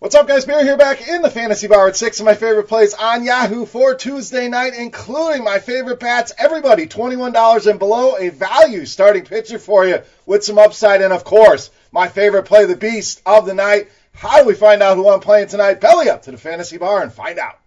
What's up, guys? Bear here back in the fantasy bar at six of my favorite plays on Yahoo for Tuesday night, including my favorite bats. Everybody, $21 and below, a value starting pitcher for you with some upside, and of course, my favorite play, the beast of the night. How do we find out who I'm playing tonight? Belly up to the fantasy bar and find out.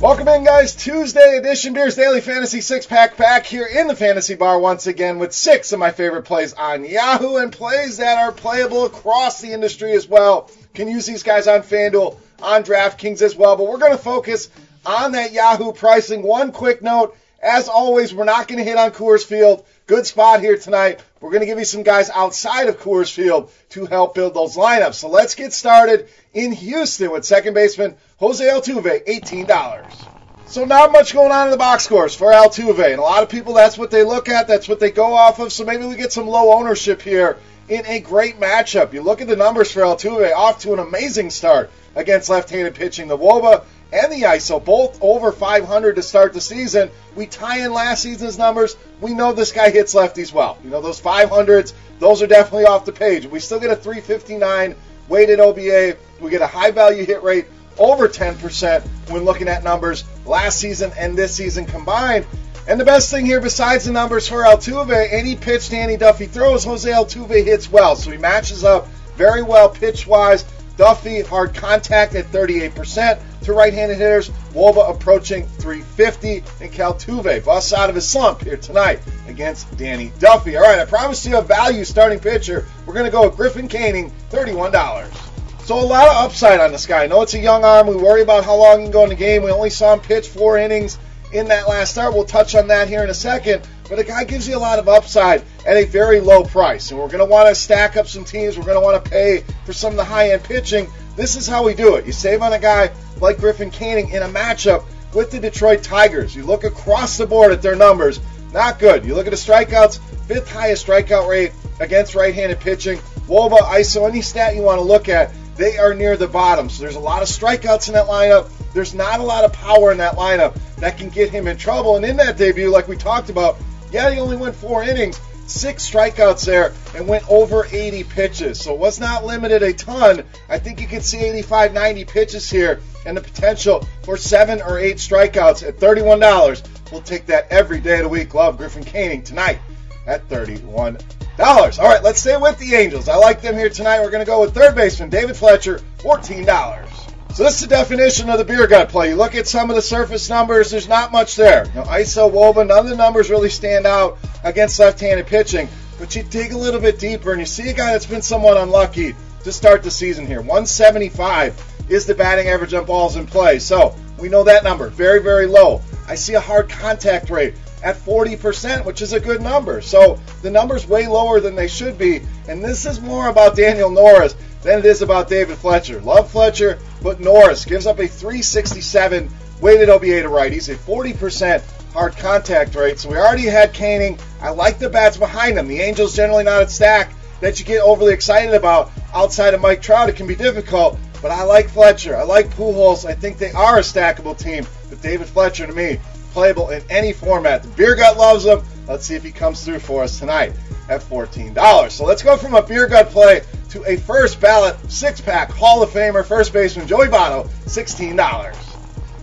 Welcome in, guys. Tuesday edition Beers Daily Fantasy Six Pack back here in the Fantasy Bar once again with six of my favorite plays on Yahoo and plays that are playable across the industry as well. Can use these guys on FanDuel, on DraftKings as well, but we're going to focus on that Yahoo pricing. One quick note as always, we're not going to hit on Coors Field. Good spot here tonight. We're going to give you some guys outside of Coors Field to help build those lineups. So let's get started in Houston with second baseman Jose Altuve, $18. So not much going on in the box scores for Altuve, and a lot of people that's what they look at, that's what they go off of. So maybe we get some low ownership here in a great matchup. You look at the numbers for Altuve, off to an amazing start against left-handed pitching. The Woba and the ISO, both over 500 to start the season. We tie in last season's numbers. We know this guy hits lefties well. You know, those 500s, those are definitely off the page. We still get a 359 weighted OBA. We get a high value hit rate over 10% when looking at numbers last season and this season combined. And the best thing here, besides the numbers for Altuve, any pitch Danny Duffy throws, Jose Altuve hits well. So he matches up very well pitch wise. Duffy hard contact at 38% to right-handed hitters. Woba approaching 350, and Altuve busts out of his slump here tonight against Danny Duffy. All right, I promised you a value starting pitcher. We're going to go with Griffin Canning, $31. So a lot of upside on this guy. I know it's a young arm. We worry about how long he can go in the game. We only saw him pitch four innings in that last start. We'll touch on that here in a second. But the guy gives you a lot of upside at a very low price. And we're going to want to stack up some teams. We're going to want to pay for some of the high end pitching. This is how we do it. You save on a guy like Griffin Canning in a matchup with the Detroit Tigers. You look across the board at their numbers, not good. You look at the strikeouts, fifth highest strikeout rate against right handed pitching. Woba, ISO, any stat you want to look at, they are near the bottom. So there's a lot of strikeouts in that lineup. There's not a lot of power in that lineup that can get him in trouble. And in that debut, like we talked about, yeah, he only went four innings, six strikeouts there, and went over 80 pitches. So it was not limited a ton. I think you could see 85, 90 pitches here, and the potential for seven or eight strikeouts at $31. We'll take that every day of the week. Love Griffin Canning tonight at $31. All right, let's stay with the Angels. I like them here tonight. We're going to go with third baseman David Fletcher, $14. So this is the definition of the beer gut play. You look at some of the surface numbers, there's not much there. You know, ISO none of the numbers really stand out against left-handed pitching. But you dig a little bit deeper and you see a guy that's been somewhat unlucky to start the season here. 175 is the batting average on balls in play. So we know that number, very, very low. I see a hard contact rate at 40%, which is a good number. So the number's way lower than they should be. And this is more about Daniel Norris than it is about David Fletcher. Love Fletcher, but Norris gives up a 367 weighted OBA to righties, a 40% hard contact rate. So we already had Canning. I like the bats behind him. The Angels generally not a stack that you get overly excited about outside of Mike Trout. It can be difficult, but I like Fletcher. I like Pujols. I think they are a stackable team. But David Fletcher to me, playable in any format. The Beer Gut loves him. Let's see if he comes through for us tonight at $14. So let's go from a Beer Gut play to a first ballot six pack Hall of Famer first baseman Joey Votto, $16.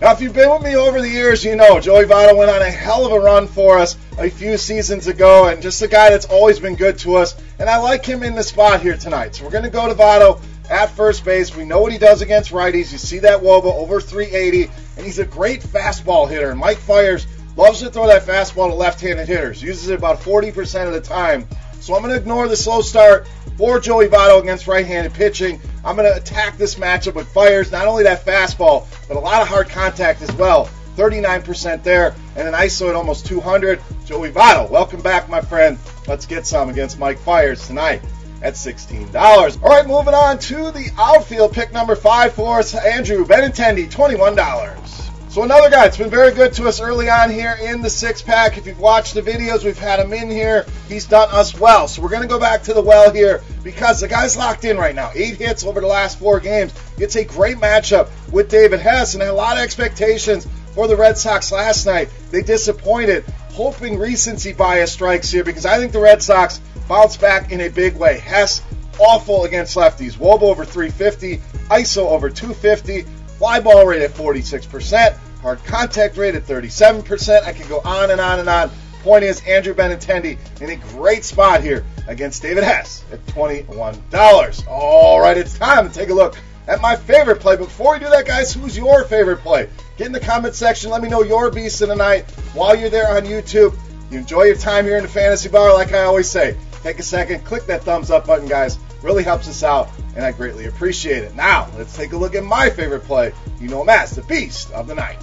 Now, if you've been with me over the years, you know Joey Votto went on a hell of a run for us a few seasons ago, and just a guy that's always been good to us. And I like him in the spot here tonight. So we're going to go to Votto at first base. We know what he does against righties. You see that Woba over 380, and he's a great fastball hitter. Mike Fiers loves to throw that fastball to left-handed hitters. Uses it about 40% of the time. So I'm going to ignore the slow start for Joey Votto against right-handed pitching. I'm going to attack this matchup with Fiers. Not only that fastball, but a lot of hard contact as well. 39% there, and an ISO at almost 200. Joey Votto, welcome back, my friend. Let's get some against Mike Fiers tonight at $16. All right, moving on to the outfield pick number five for us, Andrew Benintendi, $21. So another guy, it's been very good to us early on here in the six pack. If you've watched the videos, we've had him in here. He's done us well. So we're going to go back to the well here because the guy's locked in right now. Eight hits over the last four games. It's a great matchup with David Hess and a lot of expectations for the Red Sox last night. They disappointed. hoping recency bias strikes here because I think the Red Sox bounce back in a big way. Hess, awful against lefties. Woba over 350, ISO over 250, fly ball rate at 46%, hard contact rate at 37%. I can go on and on and on. Point is, Andrew Benintendi in a great spot here against David Hess at $21. All right, it's time to take a look at my favorite play. Before we do that, guys, who's your favorite play? Get in the comment section. Let me know your beast of the night while you're there on YouTube. You enjoy your time here in the fantasy bar, like I always say. Take a second, click that thumbs up button, guys. Really helps us out, and I greatly appreciate it. Now, let's take a look at my favorite play. You know him as the beast of the night.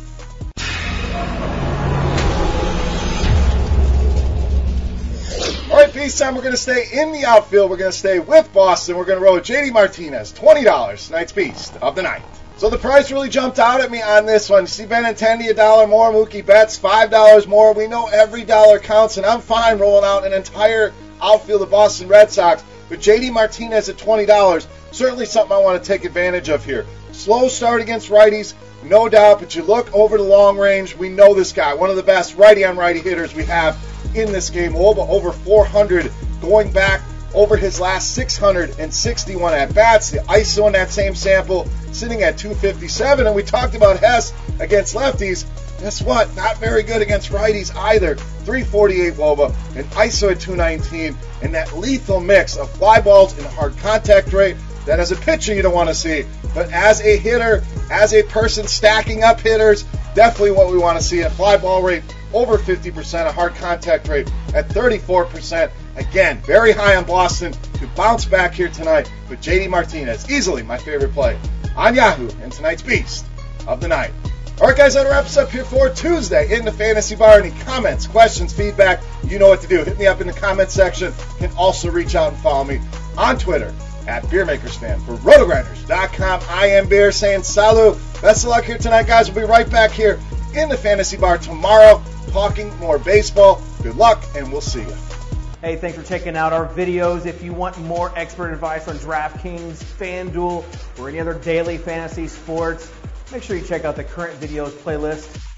Peace time. We're going to stay in the outfield. We're going to stay with Boston. We're going to roll with JD Martinez, $20, tonight's beast of the night. So the price really jumped out at me on this one. See Benintendi a dollar more, Mookie Betts five dollars more. We know every dollar counts, and I'm fine rolling out an entire outfield of Boston Red Sox. But JD Martinez at twenty dollars, certainly something I want to take advantage of here. Slow start against righties, no doubt, but you look over the long range, we know this guy, one of the best righty on righty hitters we have in this game. Over, over 400 going back over his last 661 at bats. The ISO in that same sample sitting at 257. And we talked about Hess against lefties. Guess what? Not very good against righties either. 348 Woba and ISO at 219. And that lethal mix of fly balls and hard contact rate that as a pitcher you don't want to see. But as a hitter, as a person stacking up hitters, definitely what we want to see. A fly ball rate over 50%, a hard contact rate at 34%. Again, very high on Boston to bounce back here tonight with JD Martinez. Easily my favorite play on Yahoo and tonight's Beast of the Night. All right, guys, that wraps up here for Tuesday in the Fantasy Bar. Any comments, questions, feedback, you know what to do. Hit me up in the comment section. You can also reach out and follow me on Twitter at BeerMakersFan. For RotoGrinders.com, I am Beer saying salut. Best of luck here tonight, guys. We'll be right back here in the Fantasy Bar tomorrow talking more baseball. Good luck, and we'll see you. Hey, thanks for checking out our videos. If you want more expert advice on DraftKings, FanDuel, or any other daily fantasy sports, make sure you check out the current videos playlist